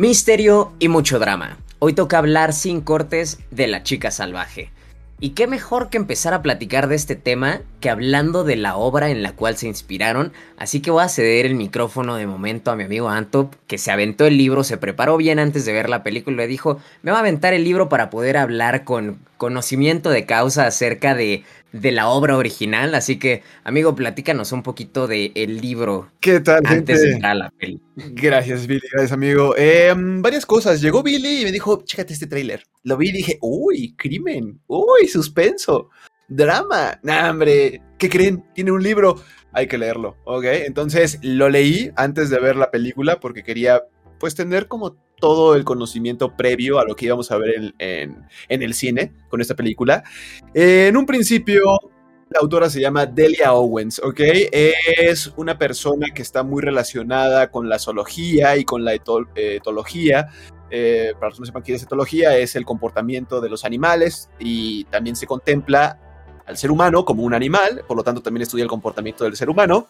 Misterio y mucho drama. Hoy toca hablar sin cortes de la chica salvaje. Y qué mejor que empezar a platicar de este tema que hablando de la obra en la cual se inspiraron, así que voy a ceder el micrófono de momento a mi amigo Antop, que se aventó el libro, se preparó bien antes de ver la película y dijo, me va a aventar el libro para poder hablar con conocimiento de causa acerca de, de la obra original, así que amigo, platícanos un poquito del el libro. ¿Qué tal? Antes de entrar a la peli. Gracias, Billy, gracias, amigo. Em, varias cosas. Llegó Billy y me dijo, chécate este tráiler. Lo vi y dije, uy, crimen, uy, suspenso drama. Nah, hombre, ¿qué creen? Tiene un libro. Hay que leerlo, ¿ok? Entonces lo leí antes de ver la película porque quería, pues, tener como todo el conocimiento previo a lo que íbamos a ver en, el cine con esta película. en un principio, la autora se llama Delia Owens, ¿ok? Es una persona que está muy relacionada con la zoología y con la etología. Eh, para los que no sepan qué es etología, es el comportamiento de los animales y también se contempla al ser humano como un animal, por lo tanto también estudia el comportamiento del ser humano.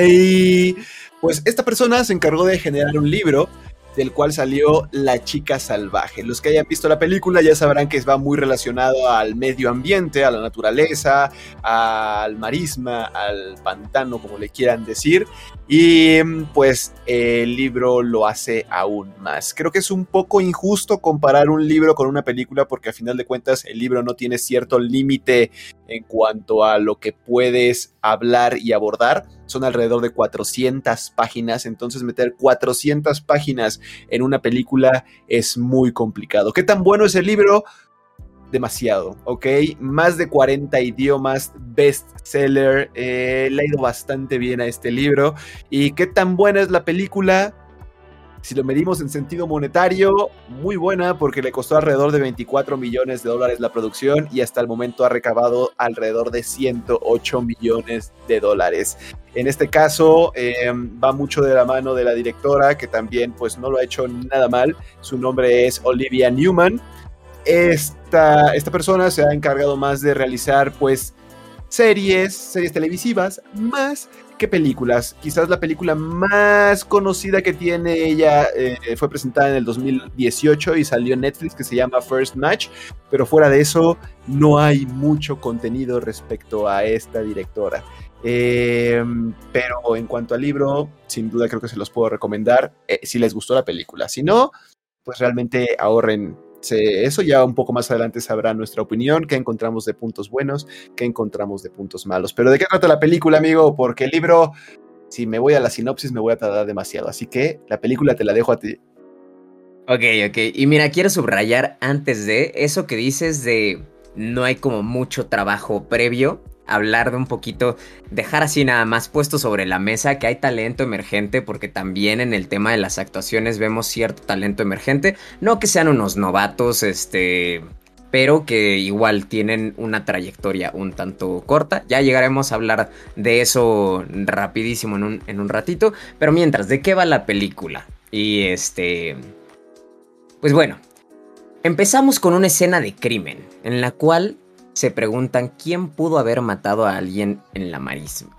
Y pues esta persona se encargó de generar un libro del cual salió La chica salvaje. Los que hayan visto la película ya sabrán que va muy relacionado al medio ambiente, a la naturaleza, al marisma, al pantano, como le quieran decir. Y pues el libro lo hace aún más. Creo que es un poco injusto comparar un libro con una película porque a final de cuentas el libro no tiene cierto límite en cuanto a lo que puedes hablar y abordar. Son alrededor de 400 páginas, entonces meter 400 páginas en una película es muy complicado. ¿Qué tan bueno es el libro? Demasiado, ¿ok? Más de 40 idiomas, bestseller, eh, le ha ido bastante bien a este libro. ¿Y qué tan buena es la película? Si lo medimos en sentido monetario, muy buena porque le costó alrededor de 24 millones de dólares la producción y hasta el momento ha recabado alrededor de 108 millones de dólares. En este caso em, va mucho de la mano de la directora que también pues no lo ha hecho nada mal. Su nombre es Olivia Newman. Esta, esta persona se ha encargado más de realizar pues series, series televisivas, más que películas. Quizás la película más conocida que tiene ella eh, fue presentada en el 2018 y salió en Netflix que se llama First Match, pero fuera de eso no hay mucho contenido respecto a esta directora. Em, pero en cuanto al libro, sin duda creo que se los puedo recomendar eh, si les gustó la película. Si no, pues realmente ahorren eso ya un poco más adelante sabrá nuestra opinión, qué encontramos de puntos buenos, qué encontramos de puntos malos. Pero ¿de qué trata la película, amigo? Porque el libro, si me voy a la sinopsis, me voy a tardar demasiado. Así que la película te la dejo a ti. Ok, ok. Y mira, quiero subrayar antes de eso que dices de no hay como mucho trabajo previo hablar de un poquito, dejar así nada más puesto sobre la mesa que hay talento emergente, porque también en el tema de las actuaciones vemos cierto talento emergente, no que sean unos novatos, este, pero que igual tienen una trayectoria un tanto corta. Ya llegaremos a hablar de eso rapidísimo en un, en un ratito, pero mientras, ¿de qué va la película? Y este... Pues bueno, empezamos con una escena de crimen, en la cual se preguntan quién pudo haber matado a alguien en la marisma.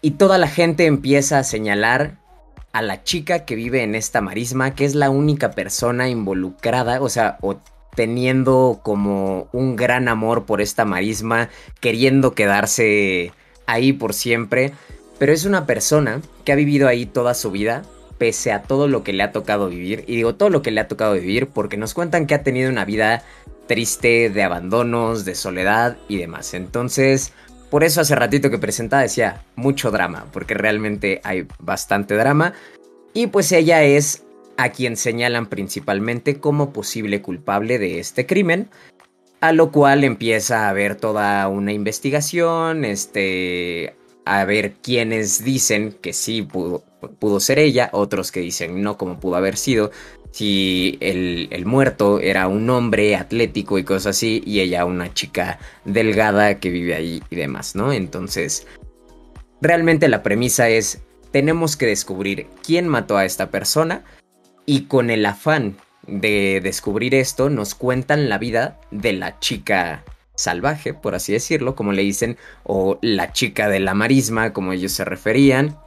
Y toda la gente empieza a señalar a la chica que vive en esta marisma, que es la única persona involucrada, o sea, o teniendo como un gran amor por esta marisma, queriendo quedarse ahí por siempre, pero es una persona que ha vivido ahí toda su vida, pese a todo lo que le ha tocado vivir, y digo todo lo que le ha tocado vivir porque nos cuentan que ha tenido una vida triste, de abandonos, de soledad y demás. Entonces, por eso hace ratito que presentaba decía mucho drama, porque realmente hay bastante drama. Y pues ella es a quien señalan principalmente como posible culpable de este crimen. A lo cual empieza a haber toda una investigación, este, a ver quiénes dicen que sí pudo, pudo ser ella, otros que dicen no como pudo haber sido si el, muerto era un hombre atlético y cosas así, y ella una chica delgada que vive ahí y demás, ¿no? Entonces, realmente la premisa es, tenemos que descubrir quién mató a esta persona, y con el afán de descubrir esto, nos cuentan la vida de la chica salvaje, por así decirlo, como le dicen, o la chica de la marisma, como ellos se referían,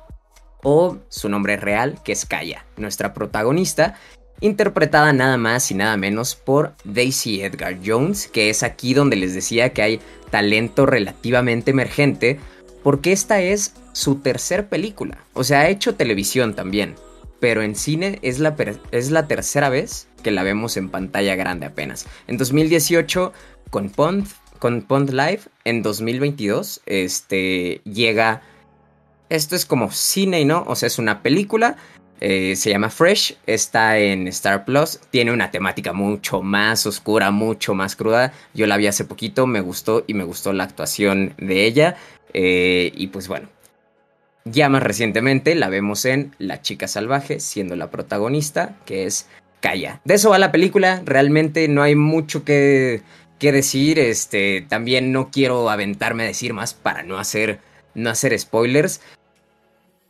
o su nombre real, que es Kaya, nuestra protagonista, interpretada nada más y nada menos por Daisy Edgar Jones, que es aquí donde les decía que hay talento relativamente emergente, porque esta es su tercer película, o sea, ha hecho televisión también, pero en cine es la, es la tercera vez que la vemos en pantalla grande apenas. En 2018 con Pond, con Pond Live, en 2022 este, llega... Esto es como cine, ¿no? O sea, es una película eh, se llama Fresh, está en Star Plus, tiene una temática mucho más oscura, mucho más cruda. Yo la vi hace poquito, me gustó y me gustó la actuación de ella. Eh, y pues bueno, ya más recientemente la vemos en La chica salvaje, siendo la protagonista, que es Kaya. De eso va la película, realmente no hay mucho que, que decir, este, también no quiero aventarme a decir más para no hacer, no hacer spoilers.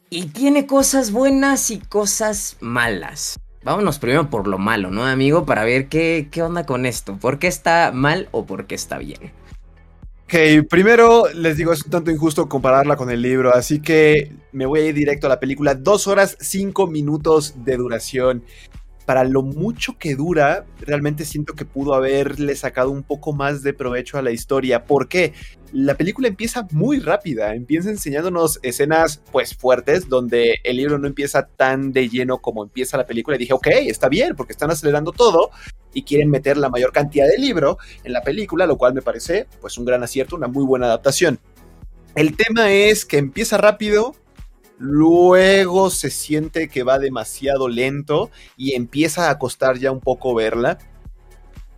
Y tiene cosas buenas y cosas malas. Vámonos primero por lo malo, ¿no, amigo? Para ver qué, qué onda con esto. ¿Por qué está mal o por qué está bien? Ok, primero les digo, es un tanto injusto compararla con el libro, así que me voy a ir directo a la película. Dos horas, cinco minutos de duración para lo mucho que dura, realmente siento que pudo haberle sacado un poco más de provecho a la historia. ¿Por qué? La película empieza muy rápida, empieza enseñándonos escenas pues fuertes donde el libro no empieza tan de lleno como empieza la película y dije, ok, está bien, porque están acelerando todo y quieren meter la mayor cantidad de libro en la película, lo cual me parece pues un gran acierto, una muy buena adaptación. El tema es que empieza rápido, luego se siente que va demasiado lento y empieza a costar ya un poco verla.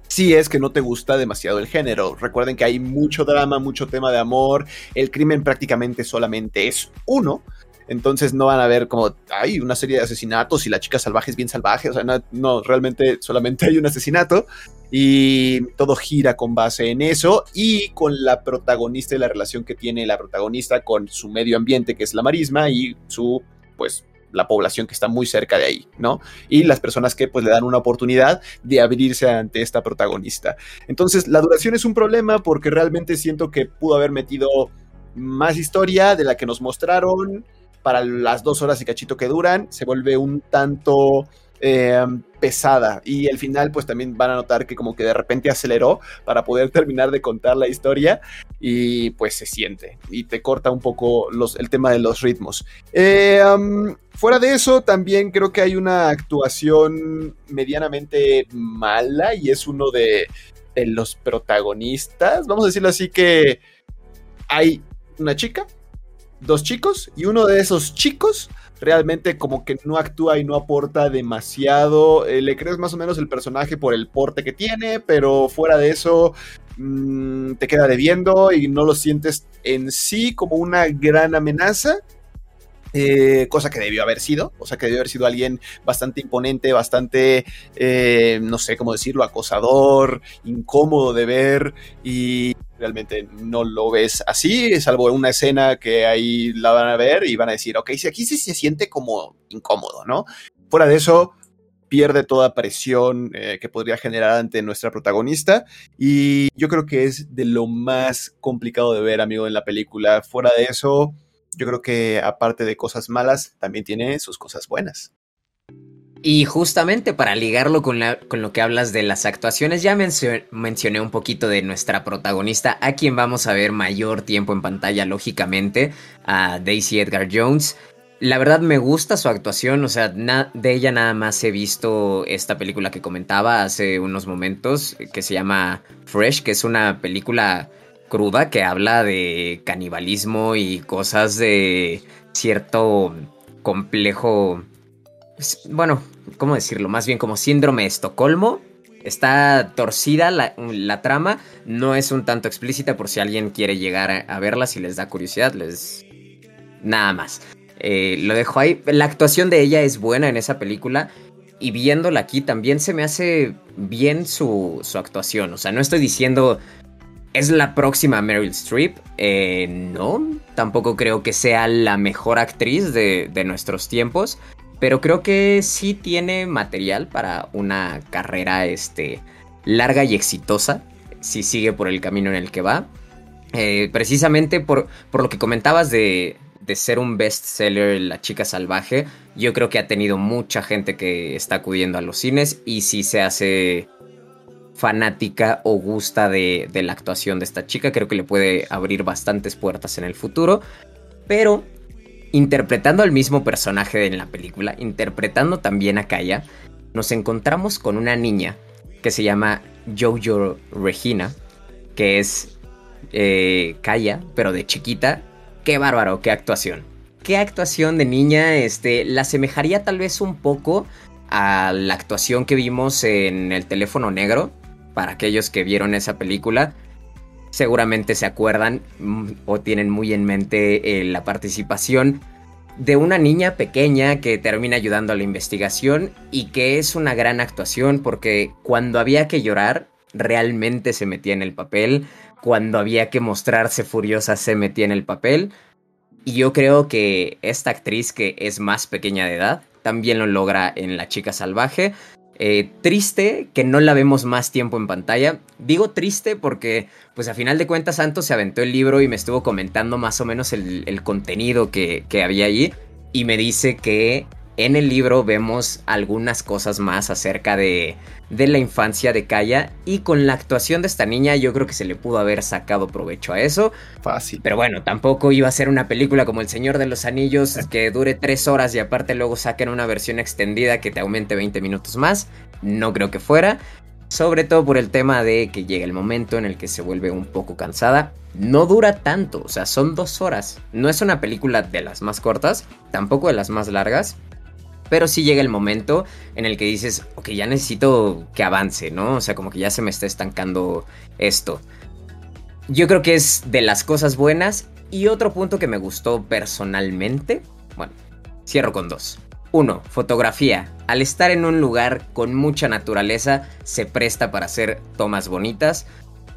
Si es que no te gusta demasiado el género. Recuerden que hay mucho drama, mucho tema de amor. El crimen prácticamente solamente es uno. Entonces no van a ver como hay una serie de asesinatos y la chica salvaje es bien salvaje. O sea, no, realmente solamente hay un asesinato y todo gira con base en eso y con la protagonista y la relación que tiene la protagonista con su medio ambiente, que es la marisma, y su, pues, la población que está muy cerca de ahí, ¿no? Y las personas que pues le dan una oportunidad de abrirse ante esta protagonista. Entonces, la duración es un problema porque realmente siento que pudo haber metido más historia de la que nos mostraron para las dos horas y cachito que duran, se vuelve un tanto eh, pesada y al final pues también van a notar que como que de repente aceleró para poder terminar de contar la historia y pues se siente y te corta un poco los, el tema de los ritmos. Eh, fuera de eso también creo que hay una actuación medianamente mala y es uno de los protagonistas, vamos a decirlo así que hay una chica dos chicos y uno de esos chicos realmente como que no actúa y no aporta demasiado. Eh, le crees más o menos el personaje por el porte que tiene, pero fuera de eso mm, te queda debiendo y no lo sientes en sí como una gran amenaza. Eh, cosa que debió haber sido, o sea que debió haber sido alguien bastante imponente, bastante, eh, no sé cómo decirlo, acosador, incómodo de ver y realmente no lo ves así, salvo una escena que ahí la van a ver y van a decir, ok, si aquí sí se siente como incómodo, ¿no? Fuera de eso, pierde toda presión eh, que podría generar ante nuestra protagonista y yo creo que es de lo más complicado de ver, amigo, en la película. Fuera de eso, yo creo que aparte de cosas malas, también tiene sus cosas buenas. Y justamente para ligarlo con, con, lo que hablas de las actuaciones, ya mencioné un poquito de nuestra protagonista, a quien vamos a ver mayor tiempo en pantalla, lógicamente, a Daisy Edgar Jones. La verdad me gusta su actuación, o sea, de ella nada más he visto esta película que comentaba hace unos momentos, que se llama Fresh, que es una película cruda que habla de canibalismo y cosas de cierto complejo bueno, ¿cómo decirlo? Más bien como síndrome de Estocolmo. Está torcida la, trama, no es un tanto explícita por si alguien quiere llegar a, verla, si les da curiosidad, les... Nada más. Eh, lo dejo ahí. La actuación de ella es buena en esa película y viéndola aquí también se me hace bien su, su actuación. O sea, no estoy diciendo es la próxima Meryl Streep. Eh, no, tampoco creo que sea la mejor actriz de, de nuestros tiempos. Pero creo que sí tiene material para una carrera este, larga y exitosa. Si sigue por el camino en el que va. Eh, precisamente por, por, lo que comentabas de, de ser un bestseller La chica salvaje, yo creo que ha tenido mucha gente que está acudiendo a los cines y si se hace fanática o gusta de, de la actuación de esta chica, creo que le puede abrir bastantes puertas en el futuro. Pero interpretando al mismo personaje en la película, interpretando también a Kaya, nos encontramos con una niña que se llama Jojo Regina, que es eh, Kaya, pero de chiquita. Qué bárbaro, qué actuación. Qué actuación de niña, este, la asemejaría tal vez un poco a la actuación que vimos en El teléfono negro, para aquellos que vieron esa película. Seguramente se acuerdan mm, o tienen muy en mente eh, la participación de una niña pequeña que termina ayudando a la investigación y que es una gran actuación porque cuando había que llorar realmente se metía en el papel, cuando había que mostrarse furiosa se metía en el papel y yo creo que esta actriz que es más pequeña de edad también lo logra en La chica salvaje. Eh, triste que no la vemos más tiempo en pantalla. Digo triste porque, pues a final de cuentas, Santos se aventó el libro y me estuvo comentando más o menos el, contenido que, que había allí. Y me dice que en el libro vemos algunas cosas más acerca de, de la infancia de Kaya y con la actuación de esta niña yo creo que se le pudo haber sacado provecho a eso. Fácil. Pero bueno, tampoco iba a ser una película como El Señor de los Anillos que dure tres horas y aparte luego saquen una versión extendida que te aumente 20 minutos más. No creo que fuera. Sobre todo por el tema de que llega el momento en el que se vuelve un poco cansada. No dura tanto, o sea, son dos horas. No es una película de las más cortas, tampoco de las más largas, pero sí llega el momento en el que dices, ok, ya necesito que avance, ¿no? O sea, como que ya se me está estancando esto. Yo creo que es de las cosas buenas. Y otro punto que me gustó personalmente, bueno, cierro con dos. Uno, fotografía. Al estar en un lugar con mucha naturaleza, se presta para hacer tomas bonitas.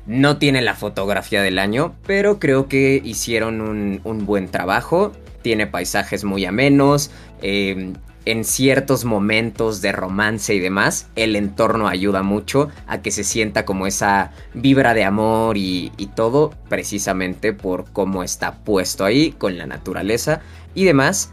No tiene la fotografía del año, pero creo que hicieron un, buen trabajo. Tiene paisajes muy amenos. Eh, en ciertos momentos de romance y demás, el entorno ayuda mucho a que se sienta como esa vibra de amor y, todo, precisamente por cómo está puesto ahí con la naturaleza y demás.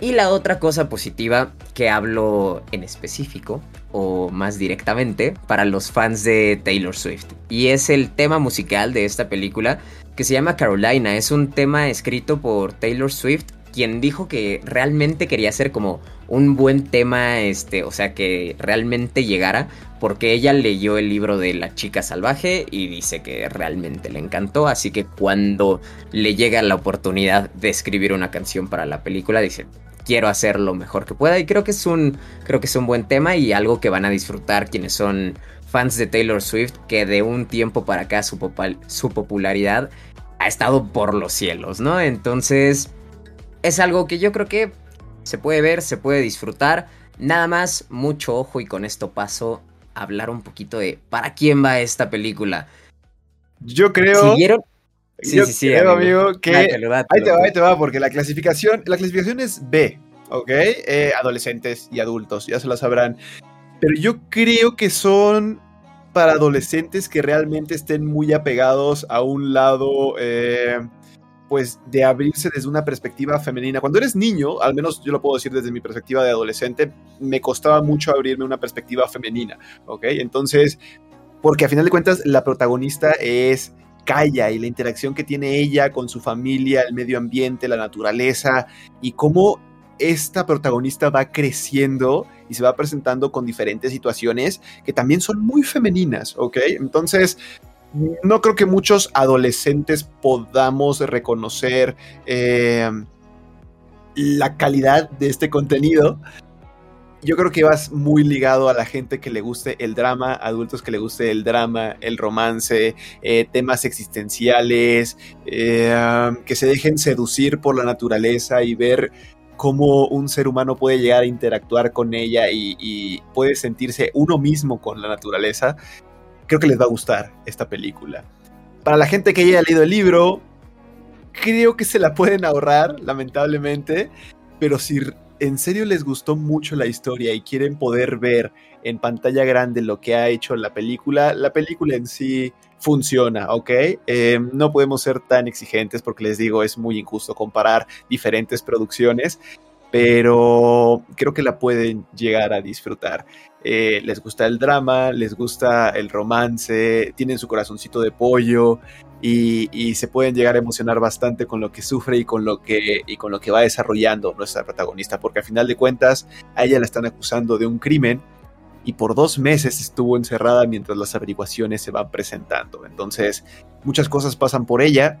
Y la otra cosa positiva que hablo en específico, o más directamente, para los fans de Taylor Swift, y es el tema musical de esta película que se llama Carolina. Es un tema escrito por Taylor Swift quien dijo que realmente quería hacer como un buen tema, este, o sea, que realmente llegara, porque ella leyó el libro de La chica salvaje y dice que realmente le encantó, así que cuando le llega la oportunidad de escribir una canción para la película, dice, quiero hacer lo mejor que pueda y creo que es un creo que es un buen tema y algo que van a disfrutar quienes son fans de Taylor Swift que de un tiempo para acá su, su popularidad ha estado por los cielos, ¿no? Entonces, es algo que yo creo que se puede ver, se puede disfrutar. Nada más, mucho ojo y con esto paso a hablar un poquito de para quién va esta película. Yo creo... ¿Siguieron? Sí, sí, sí, amigo, que... ahí te va, ahí te va, porque la clasificación, la clasificación es B, ¿ok? Eh, adolescentes y adultos, ya se lo sabrán. Pero yo creo que son para adolescentes que realmente estén muy apegados a un lado... Eh, pues de abrirse desde una perspectiva femenina. Cuando eres niño, al menos yo lo puedo decir desde mi perspectiva de adolescente, me costaba mucho abrirme una perspectiva femenina, ¿ok? Entonces, porque a final de cuentas la protagonista es Kaya y la interacción que tiene ella con su familia, el medio ambiente, la naturaleza y cómo esta protagonista va creciendo y se va presentando con diferentes situaciones que también son muy femeninas, ¿ok? Entonces, no creo que muchos adolescentes podamos reconocer eh, la calidad de este contenido. Yo creo que vas muy ligado a la gente que le guste el drama, adultos que le guste el drama, el romance, eh, temas existenciales, eh, que se dejen seducir por la naturaleza y ver cómo un ser humano puede llegar a interactuar con ella y, y, puede sentirse uno mismo con la naturaleza creo que les va a gustar esta película. Para la gente que haya leído el libro, creo que se la pueden ahorrar, lamentablemente, pero si en serio les gustó mucho la historia y quieren poder ver en pantalla grande lo que ha hecho la película, la película en sí funciona, ¿ok? Eh, no podemos ser tan exigentes porque les digo, es muy injusto comparar diferentes producciones, pero creo que la pueden llegar a disfrutar. Eh, les gusta el drama, les gusta el romance, tienen su corazoncito de pollo y, se pueden llegar a emocionar bastante con lo que sufre y con lo que, y con lo que va desarrollando nuestra protagonista, porque a final de cuentas a ella la están acusando de un crimen y por dos meses estuvo encerrada mientras las averiguaciones se van presentando. Entonces, muchas cosas pasan por ella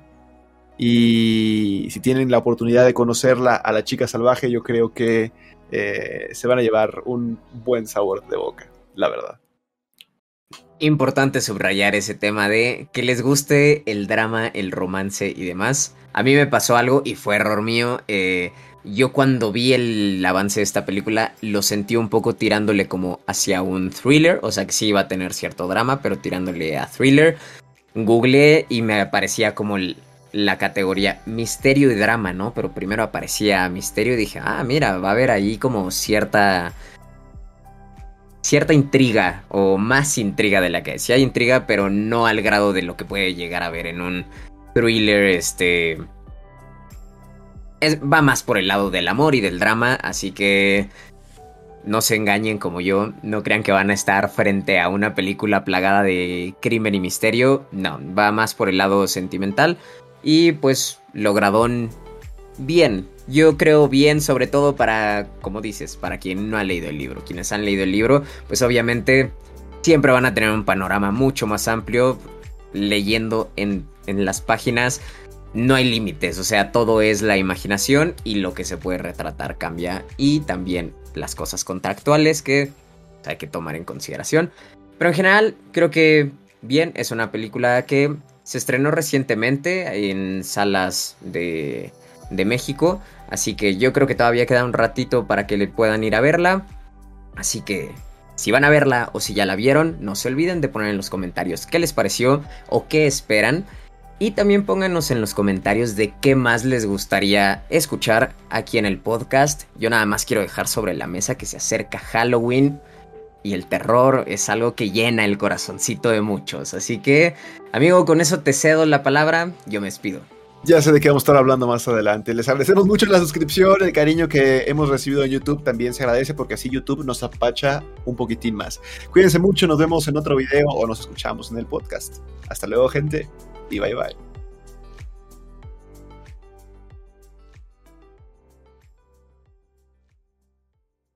y si tienen la oportunidad de conocerla a la chica salvaje, yo creo que eh, se van a llevar un buen sabor de boca, la verdad. Importante subrayar ese tema de que les guste el drama, el romance y demás. A mí me pasó algo y fue error mío. Eh, yo cuando vi el avance de esta película lo sentí un poco tirándole como hacia un thriller, o sea que sí iba a tener cierto drama, pero tirándole a thriller. Googleé y me aparecía como la categoría misterio y drama, ¿no? Pero primero aparecía misterio y dije, ah, mira, va a haber ahí como cierta cierta intriga o más intriga de la que sí hay intriga, pero no al grado de lo que puede llegar a ver en un thriller este va más por el lado del amor y del drama, así que no se engañen como yo, no crean que van a estar frente a una película plagada de crimen y misterio, no, va más por el lado sentimental y pues logradón bien, yo creo bien sobre todo para, como dices, para quien no ha leído el libro, quienes han leído el libro, pues obviamente siempre van a tener un panorama mucho más amplio leyendo en, en las páginas. No hay límites, o sea, todo es la imaginación y lo que se puede retratar cambia. Y también las cosas contractuales que hay que tomar en consideración. Pero en general, creo que bien, es una película que se estrenó recientemente en salas de, de México, así que yo creo que todavía queda un ratito para que le puedan ir a verla. Así que si van a verla o si ya la vieron, no se olviden de poner en los comentarios qué les pareció o qué esperan. Y también pónganos en los comentarios de qué más les gustaría escuchar aquí en el podcast. Yo nada más quiero dejar sobre la mesa que se acerca Halloween y el terror es algo que llena el corazoncito de muchos. Así que, amigo, con eso te cedo la palabra. Yo me despido. Ya sé de qué vamos a estar hablando más adelante. Les agradecemos mucho la suscripción, el cariño que hemos recibido en YouTube también se agradece porque así YouTube nos apacha un poquitín más. Cuídense mucho, nos vemos en otro video o nos escuchamos en el podcast. Hasta luego, gente y bye bye.